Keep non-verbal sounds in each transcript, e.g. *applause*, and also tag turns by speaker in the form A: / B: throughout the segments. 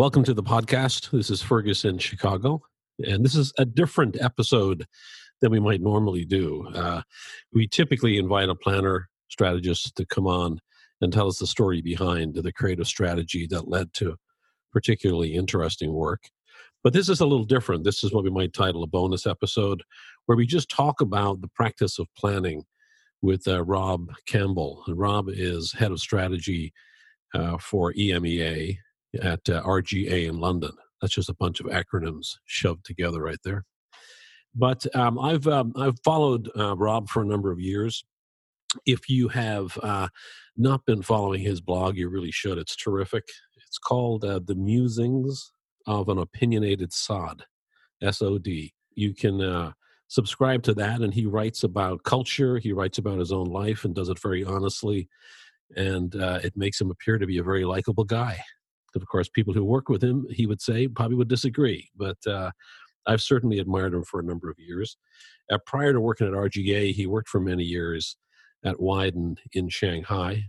A: Welcome to the podcast. This is Fergus in Chicago, and this is a different episode than we might normally do. Uh, we typically invite a planner strategist to come on and tell us the story behind the creative strategy that led to particularly interesting work. But this is a little different. This is what we might title a bonus episode, where we just talk about the practice of planning with uh, Rob Campbell. And Rob is head of strategy uh, for EMEA at uh, RGA in London. That's just a bunch of acronyms shoved together right there. But um, I've um, I've followed uh, Rob for a number of years. If you have uh, not been following his blog, you really should. It's terrific. It's called uh, "The Musings of an Opinionated Sod," S O D. You can uh, subscribe to that, and he writes about culture. He writes about his own life and does it very honestly, and uh, it makes him appear to be a very likable guy of course, people who work with him, he would say, probably would disagree. But uh, I've certainly admired him for a number of years. Uh, prior to working at RGA, he worked for many years at Wieden in Shanghai,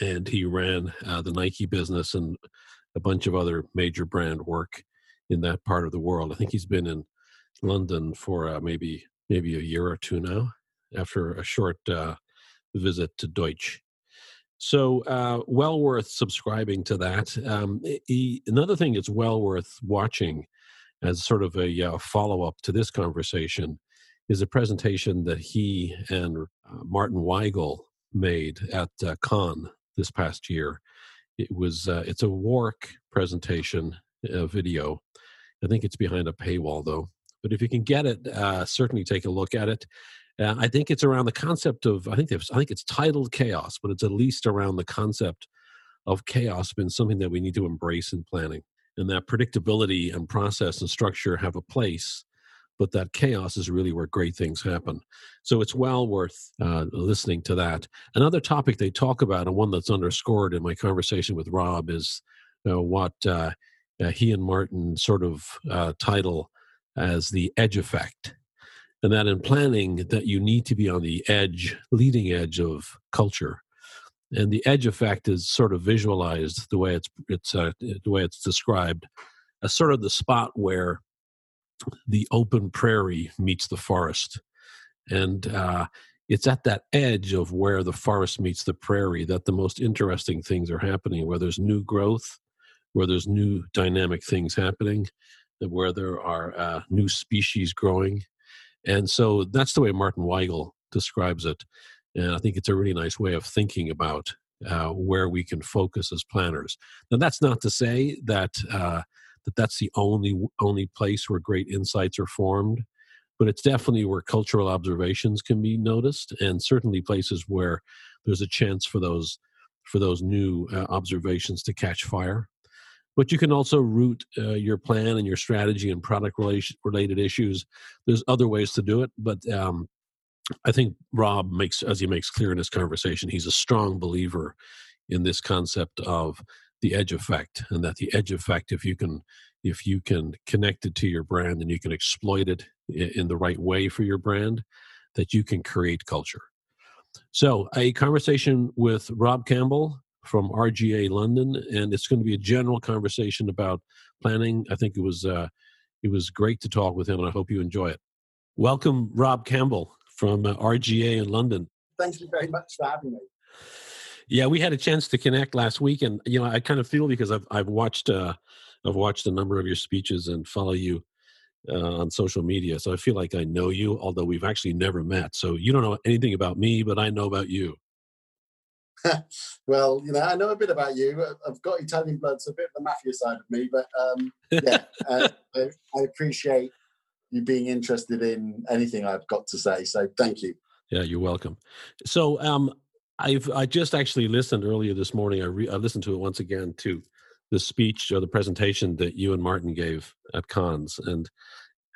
A: and he ran uh, the Nike business and a bunch of other major brand work in that part of the world. I think he's been in London for uh, maybe maybe a year or two now, after a short uh, visit to Deutsch. So, uh, well worth subscribing to that. Um, he, another thing it's well worth watching as sort of a uh, follow up to this conversation is a presentation that he and uh, Martin Weigel made at uh, Cannes this past year. It was uh, it's a WARC presentation video. I think it's behind a paywall though. But if you can get it, uh, certainly take a look at it. Uh, I think it's around the concept of I think I think it's titled chaos, but it's at least around the concept of chaos been something that we need to embrace in planning, and that predictability and process and structure have a place, but that chaos is really where great things happen. So it's well worth uh, listening to that. Another topic they talk about, and one that's underscored in my conversation with Rob, is uh, what uh, uh, he and Martin sort of uh, title as the edge effect and that in planning that you need to be on the edge leading edge of culture. And the edge effect is sort of visualized the way it's it's uh, the way it's described as sort of the spot where the open prairie meets the forest. And uh, it's at that edge of where the forest meets the prairie that the most interesting things are happening where there's new growth where there's new dynamic things happening where there are uh, new species growing and so that's the way Martin Weigel describes it. And I think it's a really nice way of thinking about uh, where we can focus as planners. Now, that's not to say that uh, that that's the only only place where great insights are formed, but it's definitely where cultural observations can be noticed, and certainly places where there's a chance for those for those new uh, observations to catch fire but you can also root uh, your plan and your strategy and product relation, related issues. There's other ways to do it, but um, I think Rob makes, as he makes clear in this conversation, he's a strong believer in this concept of the edge effect, and that the edge effect, if you can, if you can connect it to your brand and you can exploit it in the right way for your brand, that you can create culture. So, a conversation with Rob Campbell, from RGA London, and it's going to be a general conversation about planning. I think it was uh, it was great to talk with him, and I hope you enjoy it. Welcome, Rob Campbell from uh, RGA in London.
B: Thank you very much for having me.
A: Yeah, we had a chance to connect last week, and you know, I kind of feel because I've I've watched uh, I've watched a number of your speeches and follow you uh, on social media, so I feel like I know you, although we've actually never met. So you don't know anything about me, but I know about you. *laughs*
B: well, you know, I know a bit about you. I've got Italian blood, so a bit of the mafia side of me. But um, yeah, *laughs* uh, I appreciate you being interested in anything I've got to say. So thank you.
A: Yeah, you're welcome. So um, I've I just actually listened earlier this morning. I, re- I listened to it once again to the speech or the presentation that you and Martin gave at Cannes, and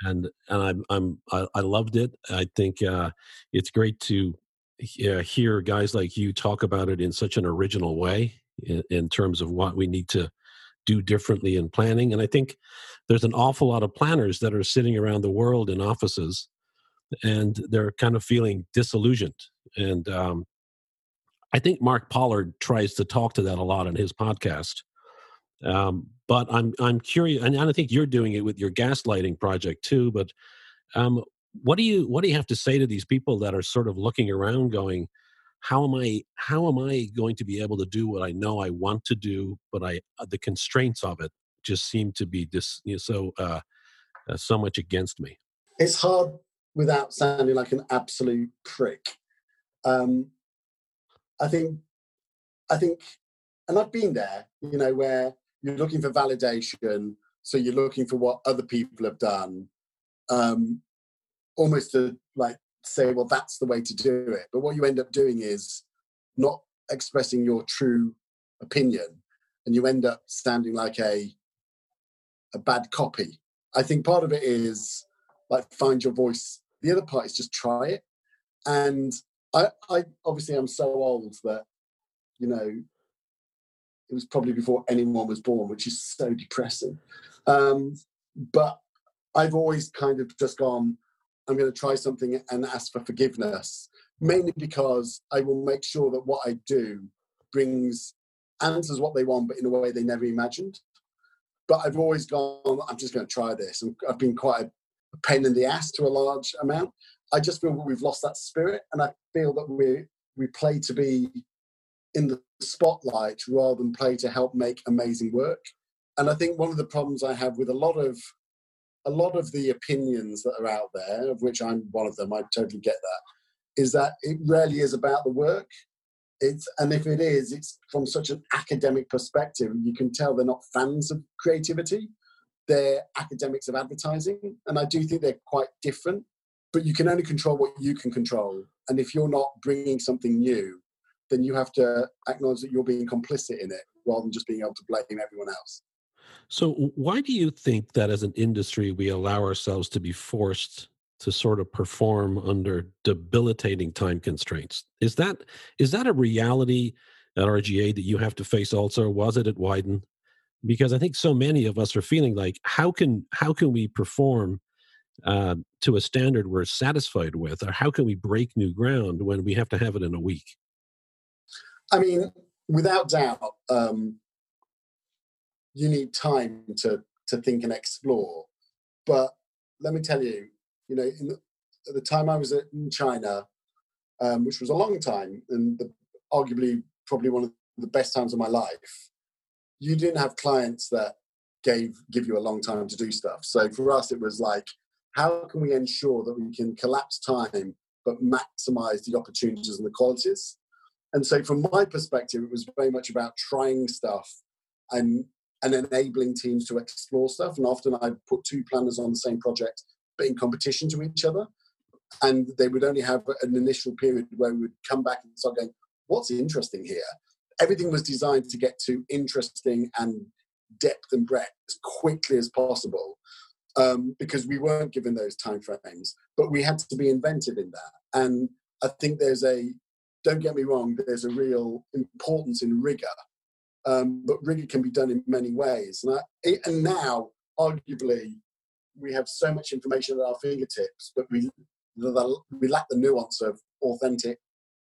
A: and and I'm I'm I, I loved it. I think uh, it's great to uh, hear guys like you talk about it in such an original way in, in, terms of what we need to do differently in planning. And I think there's an awful lot of planners that are sitting around the world in offices and they're kind of feeling disillusioned. And um, I think Mark Pollard tries to talk to that a lot in his podcast. Um, but I'm I'm curious, and I think you're doing it with your gaslighting project too. But um, what do you what do you have to say to these people that are sort of looking around, going, "How am I how am I going to be able to do what I know I want to do, but I uh, the constraints of it just seem to be dis, you know, so uh, uh, so much against me."
B: It's hard without sounding like an absolute prick. Um, I think I think, and I've been there, you know, where you're looking for validation. So you're looking for what other people have done, um, almost to like say, well, that's the way to do it. But what you end up doing is not expressing your true opinion, and you end up sounding like a a bad copy. I think part of it is like find your voice. The other part is just try it. And I, I obviously I'm so old that you know it was probably before anyone was born, which is so depressing. Um, but I've always kind of just gone, I'm going to try something and ask for forgiveness, mainly because I will make sure that what I do brings answers what they want, but in a way they never imagined. But I've always gone, I'm just going to try this. And I've been quite a pain in the ass to a large amount. I just feel that we've lost that spirit, and I feel that we we play to be in the spotlight rather than play to help make amazing work. And I think one of the problems I have with a lot of a lot of the opinions that are out there, of which I'm one of them, I totally get that, is that it rarely is about the work. It's and if it is, it's from such an academic perspective. You can tell they're not fans of creativity. They're academics of advertising, and I do think they're quite different. But you can only control what you can control, and if you're not bringing something new, then you have to acknowledge that you're being complicit in it rather than just being able to blame everyone else.
A: So, why do you think that as an industry we allow ourselves to be forced to sort of perform under debilitating time constraints? Is that is that a reality at RGA that you have to face also? Was it at Wieden? Because I think so many of us are feeling like how can how can we perform uh, to a standard we're satisfied with, or how can we break new ground when we have to have it in a week?
B: I mean, without doubt, um, you need time to to think and explore. But let me tell you, you know, the, at the time I was in China, um, which was a long time, and the, arguably probably one of the best times of my life, you didn't have clients that gave give you a long time to do stuff. So for us, it was like, how can we ensure that we can collapse time but maximize the opportunities and the qualities? And so, from my perspective, it was very much about trying stuff and and enabling teams to explore stuff. And often I put two planners on the same project, but in competition to each other. And they would only have an initial period where we would come back and start going, "What's interesting here?" Everything was designed to get to interesting and depth and breadth as quickly as possible. Um, because we weren't given those time frames, but we had to be inventive in that. And I think there's a don't get me wrong, there's a real importance in rigor, um, but rigor can be done in many ways. And, I, and now, arguably, we have so much information at our fingertips, but we we lack the nuance of authentic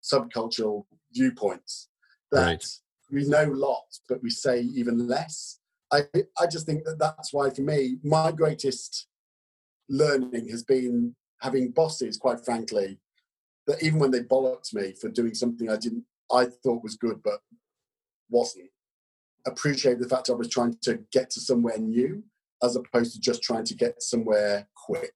B: subcultural viewpoints. That right. we know lots, but we say even less. I I just think that that's why, for me, my greatest learning has been having bosses, quite frankly, that even when they bollocked me for doing something I didn't, I thought was good, but wasn't, appreciate the fact I was trying to get to somewhere new as opposed to just trying to get somewhere quick.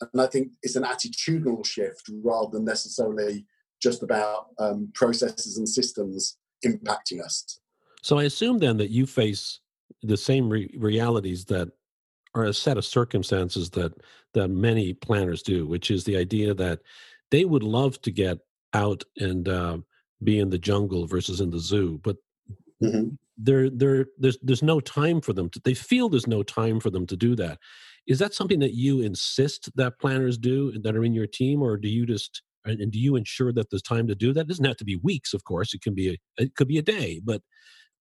B: And I think it's an attitudinal shift rather than necessarily just about um, processes and systems impacting us.
A: So I assume then that you face the same re- realities that are a set of circumstances that that many planners do, which is the idea that they would love to get out and uh, be in the jungle versus in the zoo, but mm-hmm. There, there, there's there's no time for them. To, they feel there's no time for them to do that. Is that something that you insist that planners do that are in your team, or do you just and do you ensure that there's time to do that? It doesn't have to be weeks, of course. It can be a, it could be a day, but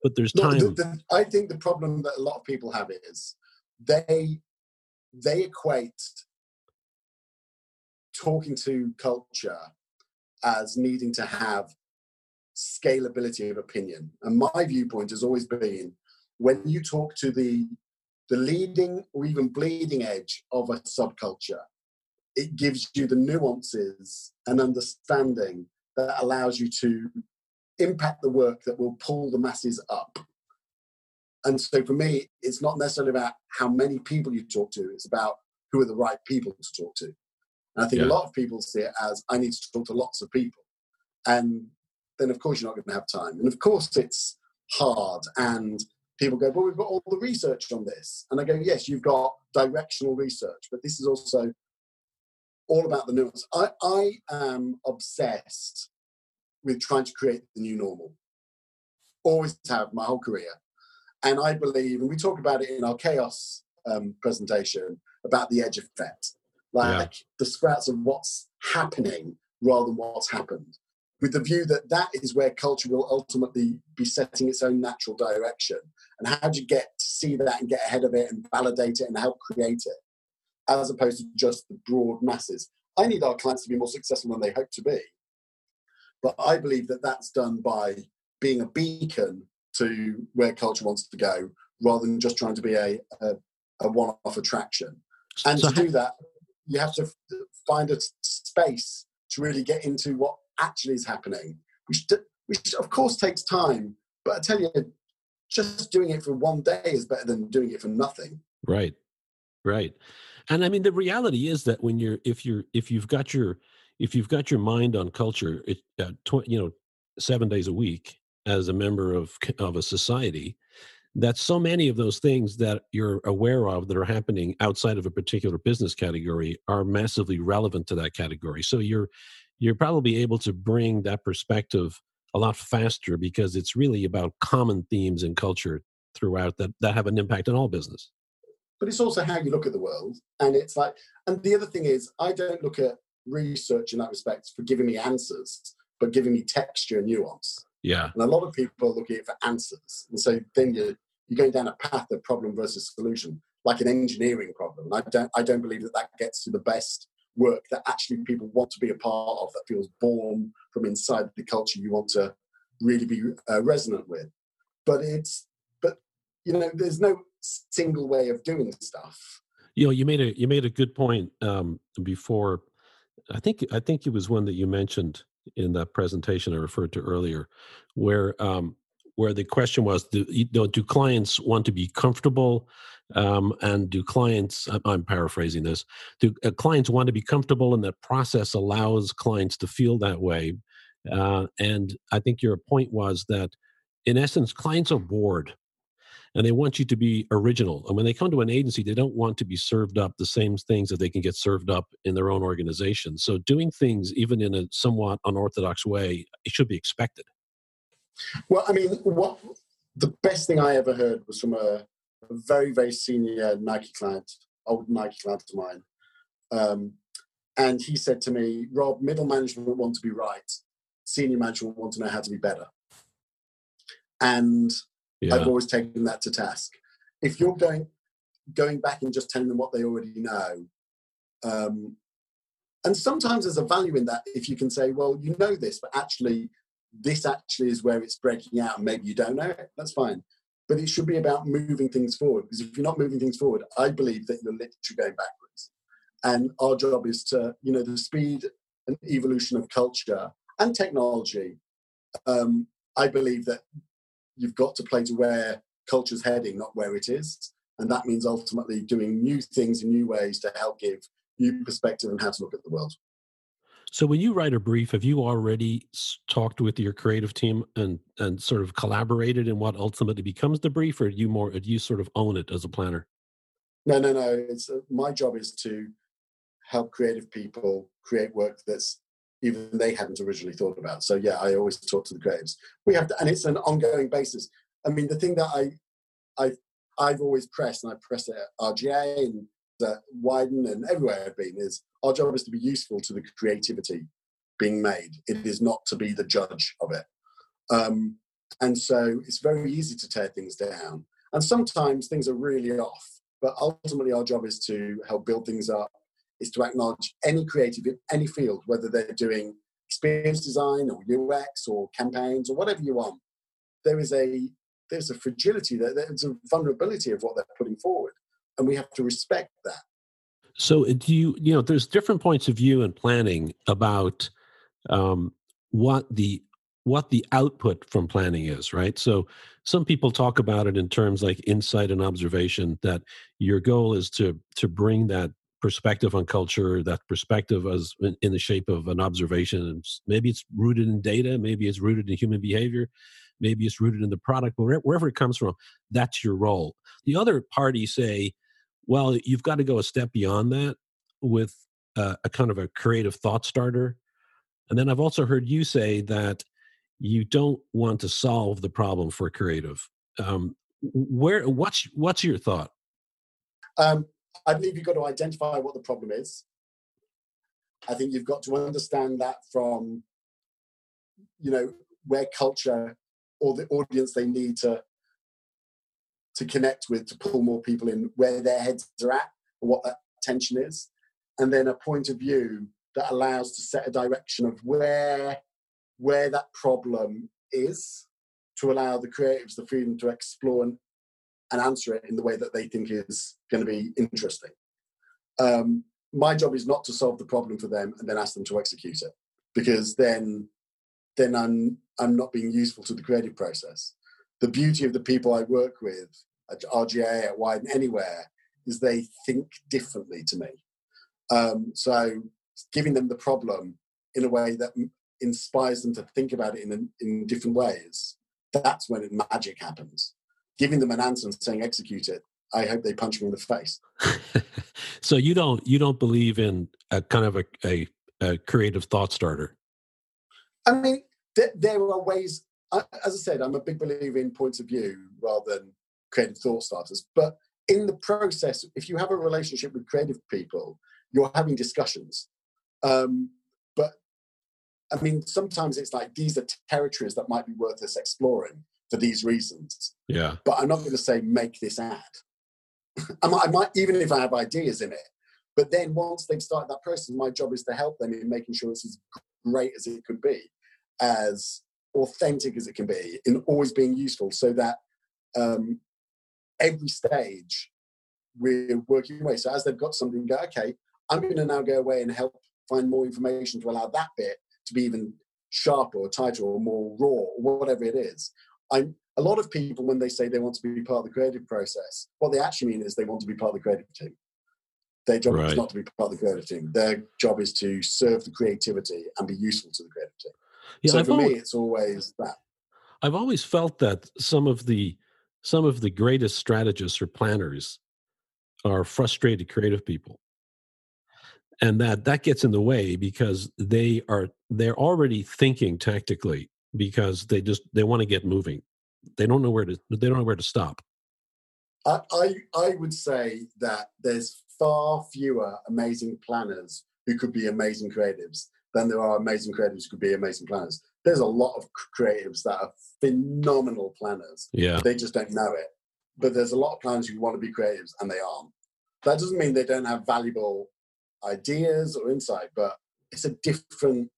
A: but there's time. No, the,
B: the, I think the problem that a lot of people have is they they equate talking to culture as needing to have scalability of opinion. And my viewpoint has always been when you talk to the the leading or even bleeding edge of a subculture, it gives you the nuances and understanding that allows you to impact the work that will pull the masses up. And so for me, it's not necessarily about how many people you talk to, it's about who are the right people to talk to. And I think yeah. a lot of people see it as I need to talk to lots of people. And then, of course, you're not going to have time. And of course, it's hard. And people go, Well, we've got all the research on this. And I go, Yes, you've got directional research, but this is also all about the nuance. I, I am obsessed with trying to create the new normal. Always have my whole career. And I believe, and we talk about it in our chaos um, presentation about the edge effect, like yeah. the sprouts of what's happening rather than what's happened, with the view that that is where culture will ultimately be setting its own natural direction. And how do you get to see that and get ahead of it and validate it and help create it, as opposed to just the broad masses? I need our clients to be more successful than they hope to be. But I believe that that's done by being a beacon to where culture wants to go rather than just trying to be a, a, a one off attraction. And so to do that, you have to find a space to really get into what actually is happening, which, which of course takes time. But I tell you, just doing it for one day is better than doing it for nothing.
A: Right, right. And I mean, the reality is that when you're, if you're, if you've got your, if you've got your mind on culture, it, uh, tw- you know, seven days a week as a member of of a society, that so many of those things that you're aware of that are happening outside of a particular business category are massively relevant to that category so you're you're probably able to bring that perspective a lot faster because it's really about common themes and culture throughout that that have an impact on all business
B: but it's also how you look at the world and it's like and the other thing is i don't look at research in that respect for giving me answers but giving me texture and nuance
A: yeah.
B: And a lot of people are looking for answers. And so then you're, you're going down a path of problem versus solution, like an engineering problem. And I don't, I don't believe that that gets to the best work that actually people want to be a part of, that feels born from inside the culture you want to really be uh, resonant with. But it's, but, you know, there's no single way of doing stuff.
A: You know, you made a, you made a good point um, before. I think, I think it was one that you mentioned in that presentation I referred to earlier, where um, where the question was: do, you know, do clients want to be comfortable, um, and do clients? I'm paraphrasing this. Do uh, clients want to be comfortable, and that process allows clients to feel that way? Uh, and I think your point was that, in essence, clients are bored and they want you to be original. And when they come to an agency, they don't want to be served up the same things that they can get served up in their own organization. So doing things even in a somewhat unorthodox way, it should be expected.
B: Well, I mean, what the best thing I ever heard was from a, a very, very senior Nike client, old Nike client of mine. Um, and he said to me, Rob, middle management want to be right, senior management want to know how to be better. And yeah. I've always taken that to task. If you're going going back and just telling them what they already know, um, and sometimes there's a value in that if you can say, well, you know this, but actually this actually is where it's breaking out, and maybe you don't know it. That's fine. But it should be about moving things forward because if you're not moving things forward, I believe that you're literally going backwards. And our job is to, you know, the speed and evolution of culture and technology. Um, I believe that you've got to play to where culture's heading, not where it is. And that means ultimately doing new things in new ways to help give new perspective on how to look at the world.
A: So when you write a brief, have you already talked with your creative team and and sort of collaborated in what ultimately becomes the brief, or do you more do you sort of own it as a planner?
B: No, no, no. It's uh, my job is to help creative people create work that's even they hadn't originally thought about. So yeah, I always talk to the creatives. We have to, and it's an ongoing basis. I mean, the thing that I, I, I've always pressed, and I press at RGA and at Wieden and everywhere I've been, is our job is to be useful to the creativity being made. It is not to be the judge of it. Um, and so it's very easy to tear things down. And sometimes things are really off. But ultimately, our job is to help build things up is to acknowledge any creative in any field, whether they're doing experience design or UX or campaigns or whatever you want. There is a there's a fragility there. There's a vulnerability of what they're putting forward, and we have to respect that.
A: So, uh, do you you know? There's different points of view in planning about um, what the what the output from planning is, right? So some people talk about it in terms like insight and observation that your goal is to to bring that perspective on culture, that perspective as in, in the shape of an observation. Maybe it's rooted in data, maybe it's rooted in human behavior, maybe it's rooted in the product, wherever, wherever it comes from, that's your role. The other party say, well, you've got to go a step beyond that with a, a kind of a creative thought starter. And then I've also heard you say that you don't want to solve the problem for creative. Um, where what's what's your thought?
B: Um, I believe you've got to identify what the problem is. I think you've got to understand that from, you know, where culture or the audience they need to to connect with to pull more people in, where their heads are at, and what that tension is, and then a point of view that allows to set a direction of where where that problem is to allow the creatives the freedom to explore and, and answer it in the way that they think is going to be interesting. Um, my job is not to solve the problem for them and then ask them to execute it, because then then I'm I'm not being useful to the creative process. The beauty of the people I work with at RGA, at Wieden, anywhere, is they think differently to me. Um, so giving them the problem in a way that inspires them to think about it in, in different ways, that's when magic happens. Giving them an answer and saying execute it, I hope they punch me in the face. *laughs*
A: so you don't you don't believe in a kind of a, a, a creative thought starter?
B: I mean, there, there are ways. as I said, I'm a big believer in points of view rather than creative thought starters. But in the process, if you have a relationship with creative people, you're having discussions. Um, but I mean, sometimes it's like these are territories that might be worth us exploring for these reasons.
A: Yeah.
B: But I'm not going to say make this ad. I, might, I might, even if I have ideas in it. But then once they've started that process, my job is to help them in making sure it's as great as it could be, as authentic as it can be, in always being useful, so that um, every stage we're working away. So as they've got something, go okay. I'm going to now go away and help find more information to allow that bit to be even sharper or tighter or more raw or whatever it is. I'm a lot of people when they say they want to be part of the creative process, what they actually mean is they want to be part of the creative team. Their job right. is not to be part of the creative team. Their job is to serve the creativity and be useful to the creative team. Yeah, so I've for always, me, it's always that.
A: I've always felt that some of the some of the greatest strategists or planners are frustrated creative people. And that that gets in the way because they are they're already thinking tactically because they just they want to get moving. They don't know where to they don't know where to stop.
B: I, I i would say that there's far fewer amazing planners who could be amazing creatives than there are amazing creatives who could be amazing planners there's a lot of creatives that are phenomenal planners
A: yeah
B: they just don't know it but there's a lot of planners who want to be creatives and they aren't that doesn't mean they don't have valuable ideas or insight, but it's a different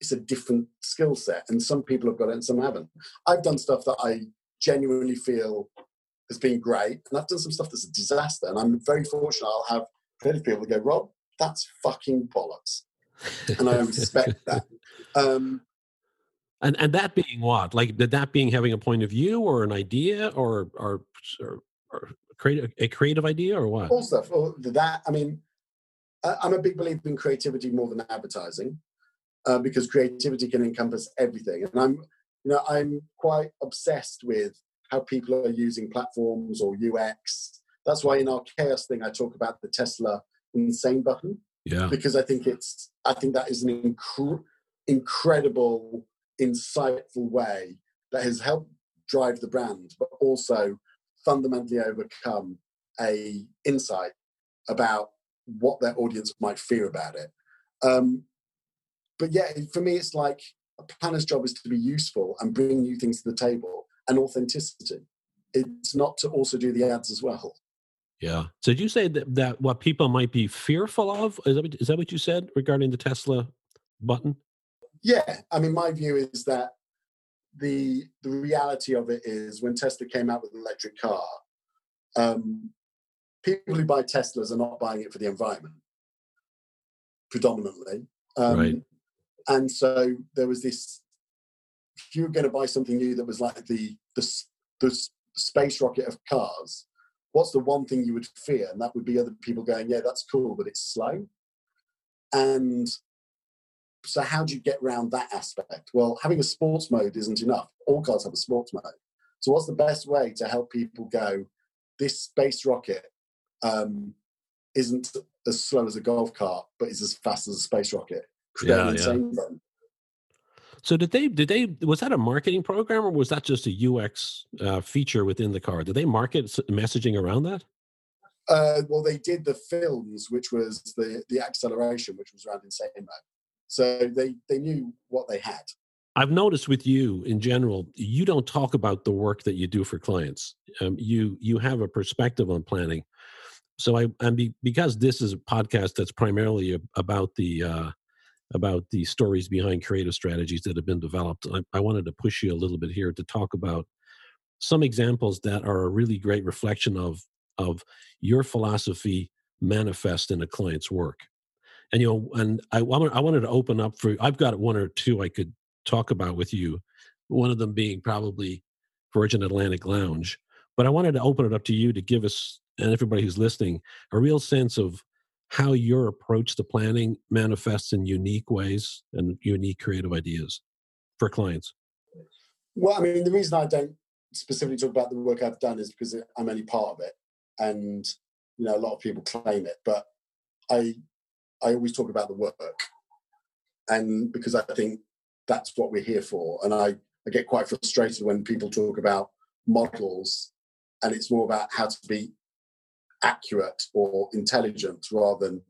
B: it's a different skill set, and some people have got it and some haven't. I've done stuff that I genuinely feel has been great, and I've done some stuff that's a disaster. And I'm very fortunate. I'll have creative people that go, "Rob, that's fucking bollocks," and I *laughs* respect that. Um,
A: and and that being what, like that being having a point of view or an idea or or or, or creative a creative idea or what?
B: All stuff. Or that I mean, I'm a big believer in creativity more than advertising, uh, because creativity can encompass everything. And I'm, you know, I'm quite obsessed with how people are using platforms or UX. That's why in our chaos thing, I talk about the Tesla insane button.
A: Yeah.
B: Because I think it's, I think that is an inc- incredible, insightful way that has helped drive the brand, but also fundamentally overcome a insight about what their audience might fear about it. Um, but yeah, for me, it's like a planner's job is to be useful and bring new things to the table and authenticity. It's not to also do the ads as well.
A: Yeah. So did you say that, that what people might be fearful of? Is that, is that what you said regarding the Tesla button?
B: Yeah. I mean, my view is that the the reality of it is when Tesla came out with an electric car, um, people who buy Teslas are not buying it for the environment predominantly. Um,
A: Right.
B: And so there was this. If you were going to buy something new that was like the the the space rocket of cars, what's the one thing you would fear? And that would be other people going, "Yeah, that's cool, but it's slow." And so, how do you get around that aspect? Well, having a sports mode isn't enough. All cars have a sports mode. So, what's the best way to help people go? This space rocket um, isn't as slow as a golf cart, but is as fast as a space rocket.
A: Yeah, yeah. So did they did they was that a marketing program or was that just a UX uh, feature within the car? Did they market messaging around that?
B: Uh, well, they did the films, which was the the acceleration, which was around insane mode. So they they knew what they had.
A: I've noticed with you in general, you don't talk about the work that you do for clients. Um, you you have a perspective on planning. So I and be, because this is a podcast that's primarily about the uh, about the stories behind creative strategies that have been developed. I, I wanted to push you a little bit here to talk about some examples that are a really great reflection of of your philosophy manifest in a client's work. And you know, and I wanted I wanted to open up for I've got one or two I could talk about with you. One of them being probably Virgin Atlantic Lounge. But I wanted to open it up to you to give us and everybody who's listening a real sense of how your approach to planning manifests in unique ways and unique creative ideas for clients.
B: Well, I mean, the reason I don't specifically talk about the work I've done is because I'm only part of it, and you know, a lot of people claim it, but I I always talk about the work, and because I think that's what we're here for, and I I get quite frustrated when people talk about models, and it's more about how to be accurate or intelligent rather than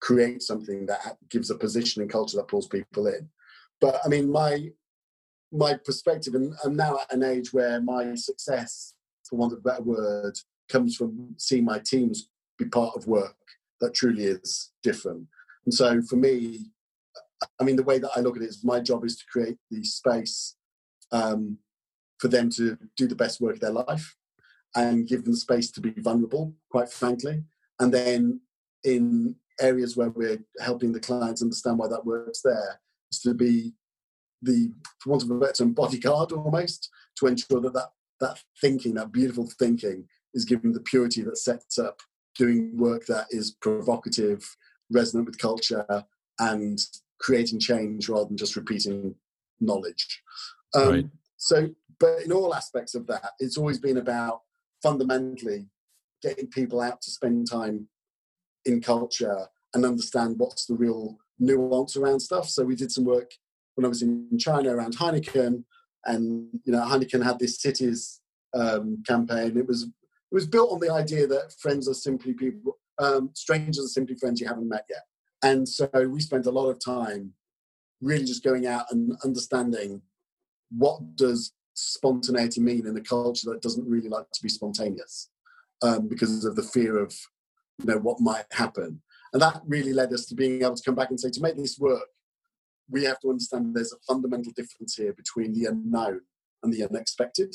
B: create something that gives a position and culture that pulls people in. But I mean, my my perspective, and I'm now at an age where my success, for want of a better word, comes from seeing my teams be part of work that truly is different. And so for me, I mean, the way that I look at it is my job is to create the space um, for them to do the best work of their life and give them space to be vulnerable, quite frankly. And then in areas where we're helping the clients understand why that works there, is to be the, for want of a better term, bodyguard almost to ensure that that, that thinking, that beautiful thinking, is given the purity that sets up doing work that is provocative, resonant with culture, and creating change rather than just repeating knowledge. Um,
A: Right.
B: So, but in all aspects of that, it's always been about fundamentally getting people out to spend time in culture and understand what's the real nuance around stuff. So we did some work when I was in China around Heineken, and you know Heineken had this cities um, campaign. It was was built on the idea that friends are simply people, um, strangers are simply friends you haven't met yet. And so we spent a lot of time really just going out and understanding what does spontaneity mean in a culture that doesn't really like to be spontaneous um, because of the fear of you know what might happen and that really led us to being able to come back and say to make this work we have to understand there's a fundamental difference here between the unknown and the unexpected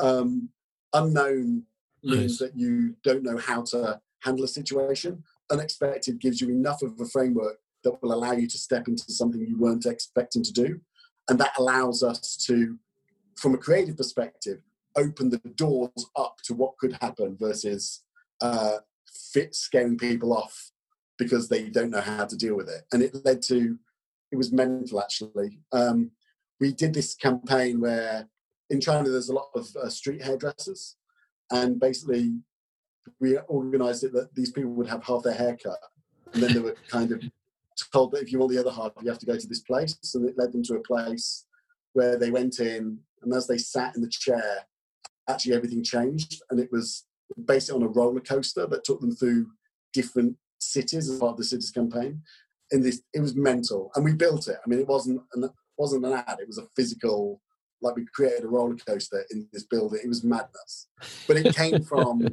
B: um, unknown means that you don't know how to handle a situation. Unexpected gives you enough of a framework that will allow you to step into something you weren't expecting to do. And that allows us to from a creative perspective open the doors up to what could happen versus uh, fit scaring people off because they don't know how to deal with it. And it led to it was mental actually. Um, we did this campaign where in china there's a lot of uh, street hairdressers and basically we organized it that these people would have half their hair cut. And then they were kind of told that if you want the other half you have to go to this place. And it led them to a place where they went in and as they sat in the chair actually everything changed. And it was based on a roller coaster that took them through different cities as part of the cities campaign. In this it was mental. And we built it. I mean it wasn't an wasn't an ad. It was a physical like we created a roller coaster in this building it was madness but it came *laughs* from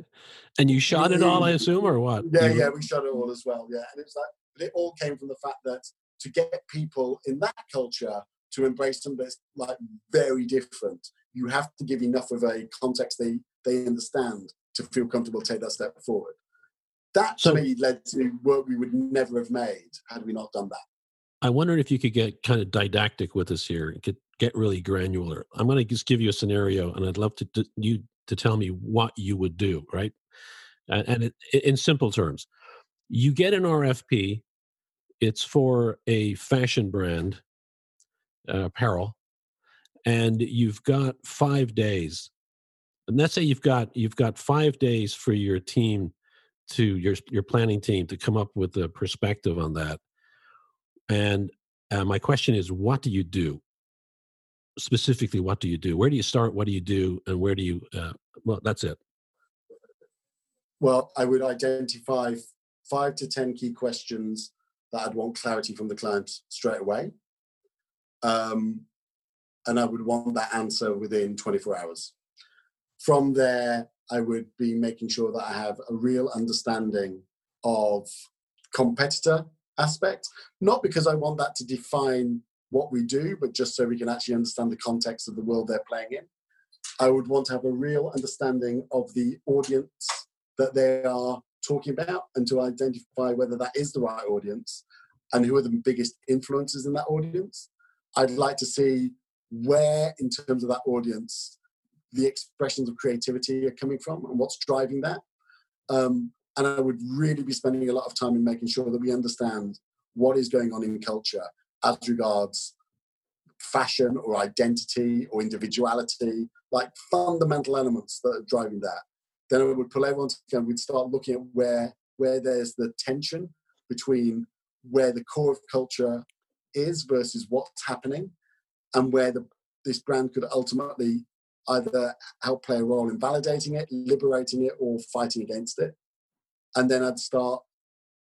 A: and you shot it all, I assume, or what?
B: yeah yeah we shot it all as well yeah and it's like but it all came from the fact that to get people in that culture to embrace something that's like very different, you have to give enough of a context they they understand to feel comfortable to take that step forward. That to so, me led to work we would never have made had we not done that.
A: I wondered if you could get kind of didactic with us here, get get really granular. I'm going to just give you a scenario, and I'd love to, to you to tell me what you would do, right? And, and it, in simple terms, you get an RFP. It's for a fashion brand, uh, apparel, and you've got five days. And let's say you've got you've got five days for your team to your your planning team to come up with a perspective on that. And uh, my question is, what do you do? Specifically, what do you do? Where do you start? What do you do? And where do you? Uh, well, that's it.
B: Well, I would identify five to ten key questions that I'd want clarity from the client straight away. Um, and I would want that answer within 24 hours. From there, I would be making sure that I have a real understanding of competitor aspect, not because I want that to define what we do, but just so we can actually understand the context of the world they're playing in. I would want to have a real understanding of the audience that they are talking about and to identify whether that is the right audience and who are the biggest influences in that audience. I'd like to see where, in terms of that audience, the expressions of creativity are coming from and what's driving that. Um, and I would really be spending a lot of time in making sure that we understand what is going on in culture as regards fashion or identity or individuality, like fundamental elements that are driving that. Then I would pull everyone together. We'd start looking at where where there's the tension between where the core of culture is versus what's happening, and where the, this brand could ultimately either help play a role in validating it, liberating it, or fighting against it. And then I'd start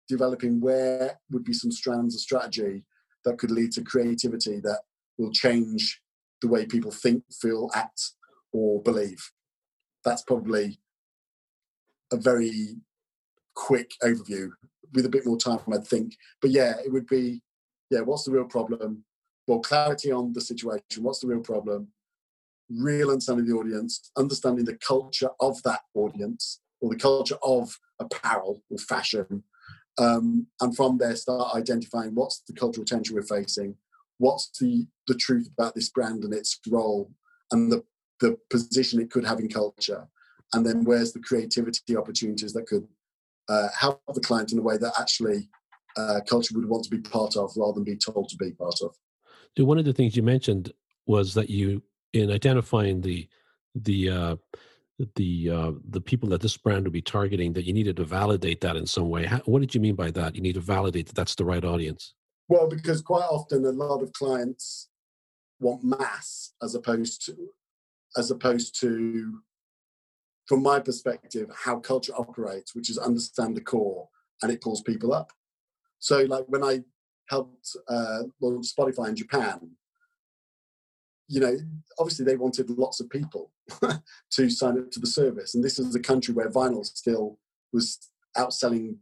B: developing where would be some strands of strategy that could lead to creativity that will change the way people think, feel, act, or believe. That's probably a very quick overview with a bit more time, I'd think. But yeah, it would be yeah, what's the real problem? Well, clarity on the situation. What's the real problem? Real understanding of the audience, understanding the culture of that audience or the culture of apparel or fashion. Um, and from there, start identifying what's the cultural tension we're facing, what's the, the truth about this brand and its role and the, the position it could have in culture. And then where's the creativity opportunities that could uh, help the client in a way that actually uh, culture would want to be part of rather than be told to be part of.
A: So one of the things you mentioned was that you, in identifying the the uh, the uh, the people that this brand would be targeting, that you needed to validate that in some way. How, what did you mean by that? You need to validate that that's the right audience.
B: Well, because quite often a lot of clients want mass as opposed to as opposed to from my perspective how culture operates which is understand the core and it pulls people up so, like when I helped uh, launch Spotify in Japan, you know, obviously they wanted lots of people *laughs* to sign up to the service, and this is a country where vinyl still was outselling,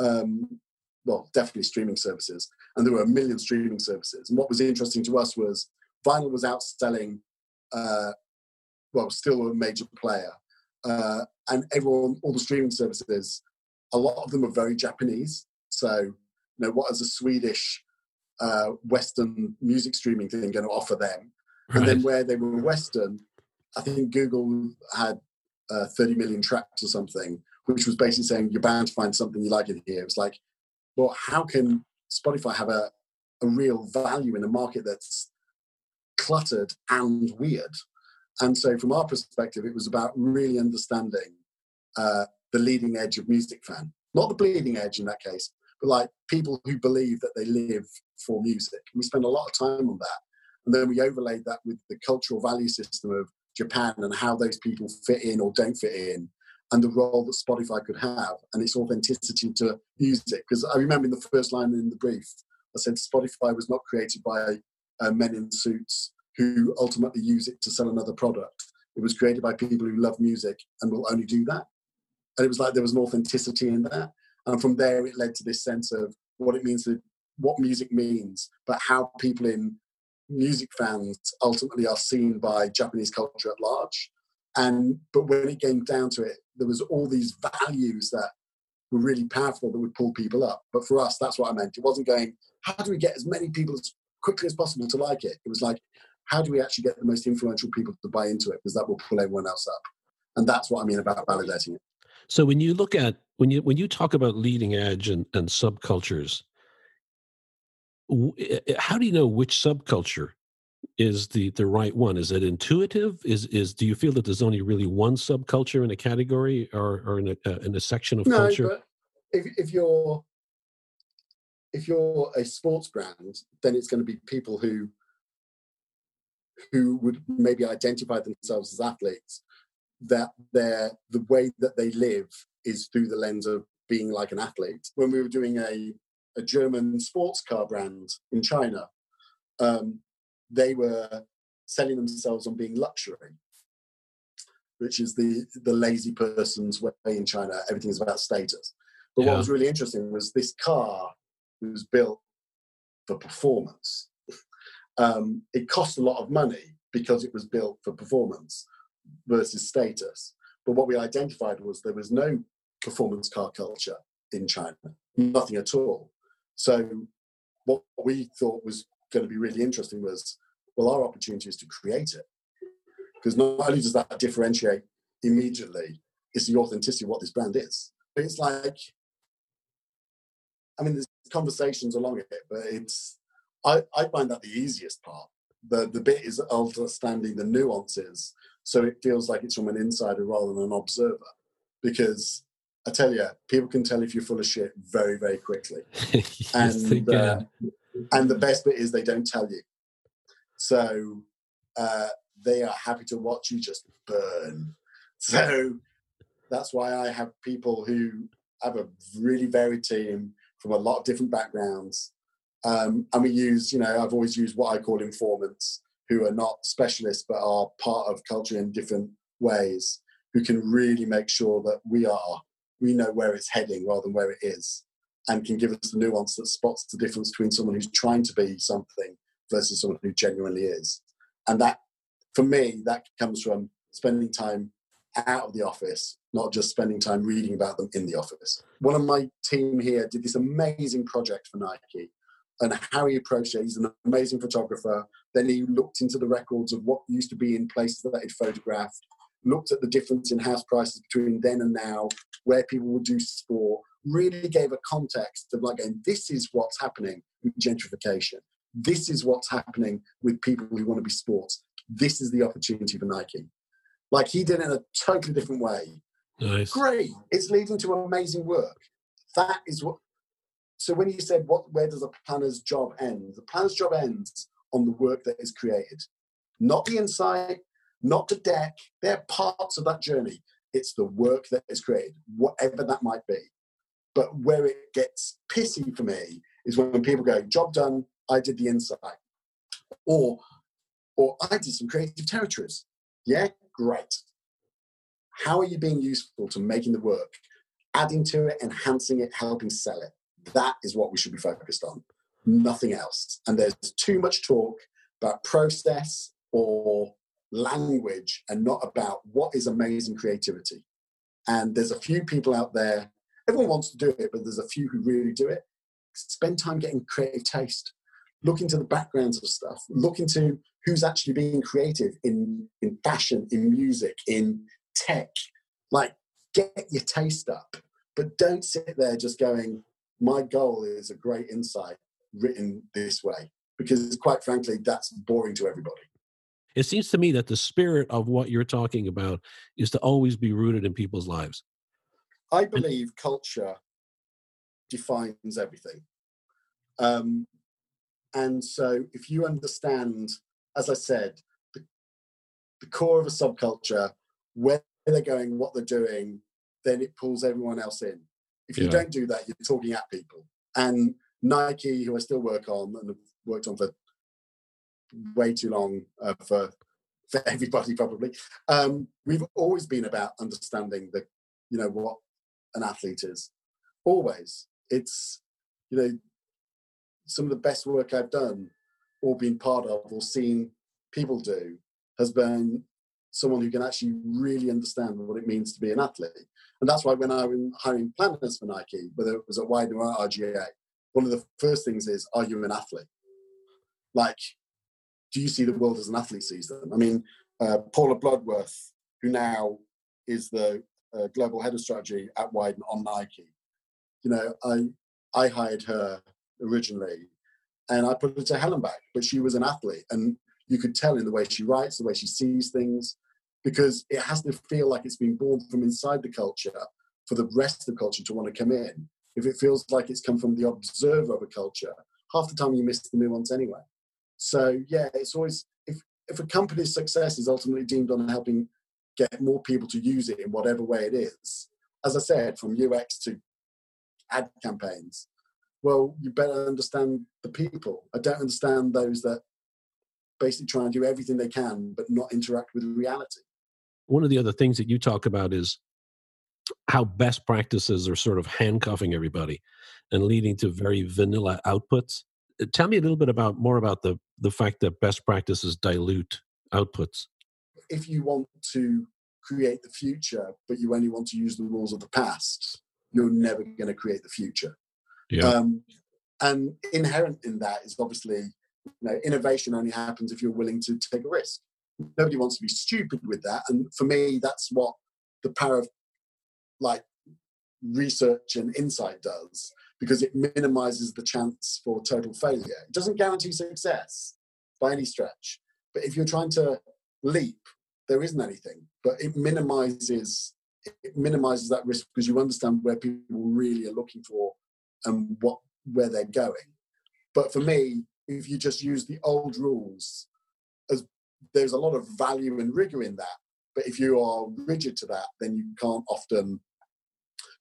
B: um, well, definitely streaming services, and there were a million streaming services. And what was interesting to us was vinyl was outselling, uh, well, still a major player, uh, and everyone, all the streaming services, a lot of them are very Japanese. So you know, what is a Swedish uh, Western music streaming thing going to offer them? Right. And then where they were Western, I think Google had uh, 30 million tracks or something, which was basically saying you're bound to find something you like in here. It was like, well, how can Spotify have a, a real value in a market that's cluttered and weird? And so, from our perspective, it was about really understanding uh, the leading edge of music fan, not the bleeding edge in that case, but like people who believe that they live for music. We spend a lot of time on that. And then we overlaid that with the cultural value system of Japan and how those people fit in or don't fit in and the role that Spotify could have and its authenticity to music. Because I remember in the first line in the brief, I said Spotify was not created by uh, men in suits who ultimately use it to sell another product. It was created by people who love music and will only do that. And it was like there was an authenticity in that. And from there, it led to this sense of what it means to what music means, but how people in music fans ultimately are seen by Japanese culture at large. And but when it came down to it, there was all these values that were really powerful that would pull people up. But for us, that's what I meant. It wasn't going, how do we get as many people as quickly as possible to like it? It was like, how do we actually get the most influential people to buy into it? Because that will pull everyone else up. And that's what I mean about validating it.
A: So when you look at when you when you talk about leading edge and, and subcultures, how do you know which subculture is the the right one? Is it intuitive? Is is do you feel that there's only really one subculture in a category or or in a uh, in a section of
B: no,
A: culture?
B: But if if you're if you're a sports brand, then it's going to be people who who would maybe identify themselves as athletes. That their the way that they live is through the lens of being like an athlete. When we were doing a a German sports car brand in China, um, they were selling themselves on being luxury, which is the the lazy person's way in China. Everything is about status. But yeah. what was really interesting was this car was built for performance. Um, it cost a lot of money because it was built for performance versus status. But what we identified was there was no performance car culture in China, nothing at all. So what we thought was going to be really interesting was, well, our opportunity is to create it. Because not only does that differentiate immediately, it's the authenticity of what this brand is. It's like, I mean, there's conversations along it, but it's, I, I find that the easiest part. The, the bit is understanding the nuances so it feels like it's from an insider rather than an observer. Because I tell you, people can tell if you're full of shit very, very quickly. *laughs*
A: yes,
B: and uh, and the best bit is they don't tell you. So uh, they are happy to watch you just burn. *laughs* So that's why I have people who have a really varied team from a lot of different backgrounds. Um, and we use, you know, I've always used what I call informants who are not specialists but are part of culture in different ways, who can really make sure that we are we know where it's heading rather than where it is and can give us the nuance that spots the difference between someone who's trying to be something versus someone who genuinely is. And that, for me, that comes from spending time out of the office, not just spending time reading about them in the office. One of my team here did this amazing project for Nike. And how he approached it, he's an amazing photographer. Then he looked into the records of what used to be in places that he'd photographed, looked at the difference in house prices between then and now, where people would do sport, really gave a context of like going, this is what's happening with gentrification. This is what's happening with people who want to be sports. This is the opportunity for Nike. Like he did it in a totally different way.
A: Nice.
B: Great. It's leading to amazing work. That is what. So when you said, "What? Where does a planner's job end?" The planner's job ends on the work that is created, not the insight, not to deck. They're parts of that journey. It's the work that is created, whatever that might be. But where it gets pissy for me is when people go, job done, I did the insight. Or, or I did some creative territories. Yeah, great. How are you being useful to making the work, adding to it, enhancing it, helping sell it? That is what we should be focused on, nothing else. And there's too much talk about process or language and not about what is amazing creativity. And there's a few people out there, everyone wants to do it, but there's a few who really do it. Spend time getting creative taste. Look into the backgrounds of stuff. Look into who's actually being creative in, in fashion, in music, in tech. Like, get your taste up. But don't sit there just going, my goal is a great insight written this way. Because quite frankly, that's boring to everybody.
A: It seems to me that the spirit of what you're talking about is to always be rooted in people's lives.
B: I believe culture defines everything. Um, and so if you understand, as I said, the, the core of a subculture, where they're going, what they're doing, then it pulls everyone else in. If you yeah. don't do that, you're talking at people. And Nike, who I still work on and have worked on for way too long uh, for for everybody probably. Um, we've always been about understanding the, you know, what an athlete is. Always, it's you know, some of the best work I've done or been part of or seen people do has been someone who can actually really understand what it means to be an athlete. And that's why when I was hiring planners for Nike, whether it was at Wieden or RGA, one of the first things is, are you an athlete? Like, do you see the world as an athlete sees them? I mean, uh, Paula Bloodworth, who now is the uh, global head of strategy at Wieden on Nike, you know, I I hired her originally, and I put her to Helen back, but she was an athlete, and you could tell in the way she writes, the way she sees things, because it has to feel like it's been born from inside the culture for the rest of the culture to want to come in. If it feels like it's come from the observer of a culture, half the time you miss the nuance anyway. So yeah, it's always if if a company's success is ultimately deemed on helping get more people to use it in whatever way it is, as I said, from UX to ad campaigns, well, you better understand the people. I don't understand those that basically try and do everything they can but not interact with reality.
A: One of the other things that you talk about is how best practices are sort of handcuffing everybody and leading to very vanilla outputs. Tell me a little bit about more about the the fact that best practices dilute outputs.
B: If you want to create the future, but you only want to use the rules of the past, you're never going to create the future. Yeah. Um, and inherent in that is obviously, you know, innovation only happens if you're willing to take a risk. Nobody wants to be stupid with that. And for me, that's what the power of like research and insight does because it minimizes the chance for total failure. It doesn't guarantee success by any stretch. But if you're trying to leap, there isn't anything. But it minimizes it minimizes that risk because you understand where people really are looking for and what where they're going. But for me, if you just use the old rules, as there's a lot of value and rigor in that. But if you are rigid to that, then you can't often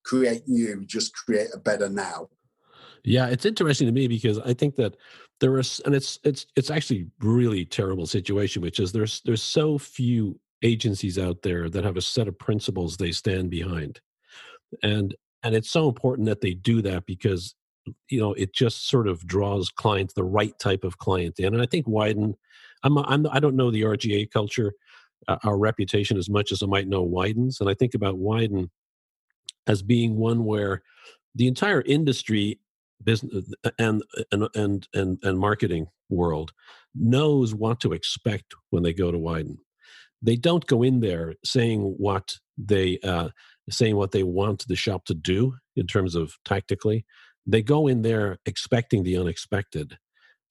B: create new, just create a better now.
A: Yeah, it's interesting to me because I think that there is, and it's it's it's actually really terrible situation, which is there's there's so few agencies out there that have a set of principles they stand behind, and and it's so important that they do that because you know it just sort of draws clients the right type of client in, and I think Wieden. I'm, I'm I don't know the RGA culture, uh, our reputation as much as I might know Wieden's, and I think about Wieden as being one where the entire industry business and and and and, and marketing world knows what to expect when they go to Wieden. They don't go in there saying what they uh, saying what they want the shop to do in terms of tactically. They go in there expecting the unexpected,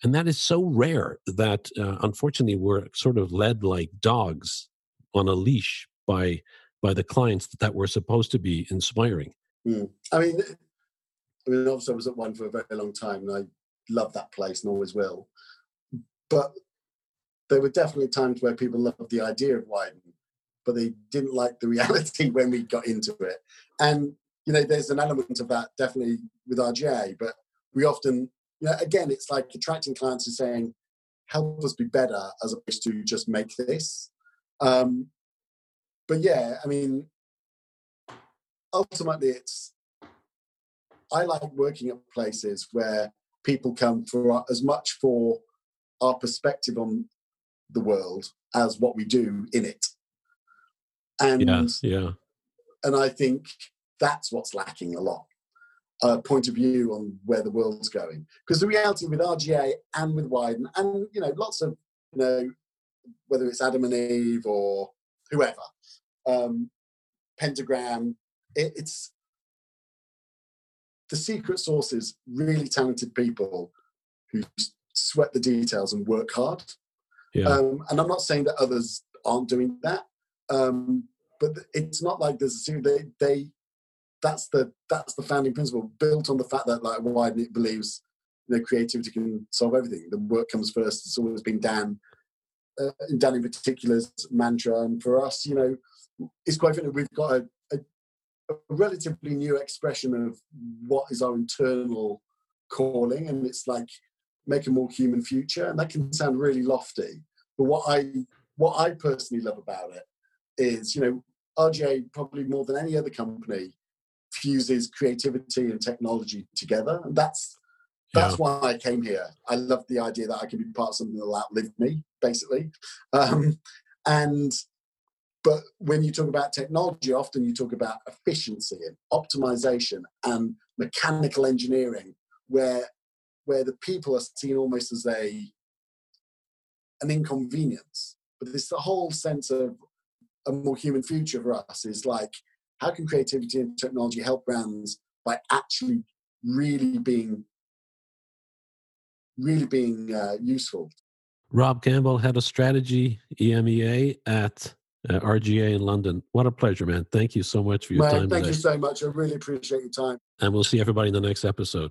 A: and that is so rare that uh, unfortunately we're sort of led like dogs on a leash by by the clients that we're supposed to be inspiring.
B: Mm. I mean, I mean, obviously, I was at one for a very long time, and I love that place and always will. But there were definitely times where people loved the idea of Wieden, but they didn't like the *laughs* reality when we got into it. And you know, there's an element of that definitely with RGA, but we often, you know, again, it's like attracting clients and saying, "Help us be better," as opposed to just make this. Um, but yeah, I mean, ultimately, it's I like working at places where people come for as much for our perspective on the world as what we do in it. And
A: yeah, yeah.
B: and I think that's what's lacking a lot. A point of view on where the world's going. Because the reality with RGA and with Wieden, and you know, lots of you know, whether it's Adam and Eve or whoever, um, Pentagram, it, it's the secret sauce is really talented people who sweat the details and work hard. Yeah. Um, and I'm not saying that others aren't doing that, um, but it's not like there's a they they that's the that's the founding principle built on the fact that like Wieden it believes you know creativity can solve everything. The work comes first. It's always been Dan, uh, Dan in particular's mantra, and for us, you know, it's quite funny. We've got a, a relatively new expression of what is our internal calling, and it's like make a more human future, and that can sound really lofty. But what I what I personally love about it is, you know, RGA probably more than any other company fuses creativity and technology together, and that's That's yeah. why I came here. I love the idea that I can be part of something that'll outlive me, basically. Um, and but when you talk about technology, often you talk about efficiency and optimization and mechanical engineering, where where the people are seen almost as a an inconvenience. But this the whole sense of a more human future for us is like how can creativity and technology help brands by actually really being really being uh, useful.
A: Rob Campbell, head of strategy EMEA at uh, RGA in London. What a pleasure, man. Thank you so much for your
B: man,
A: time.
B: Thank
A: today.
B: you so much. I really appreciate your time.
A: And we'll see everybody in the next episode.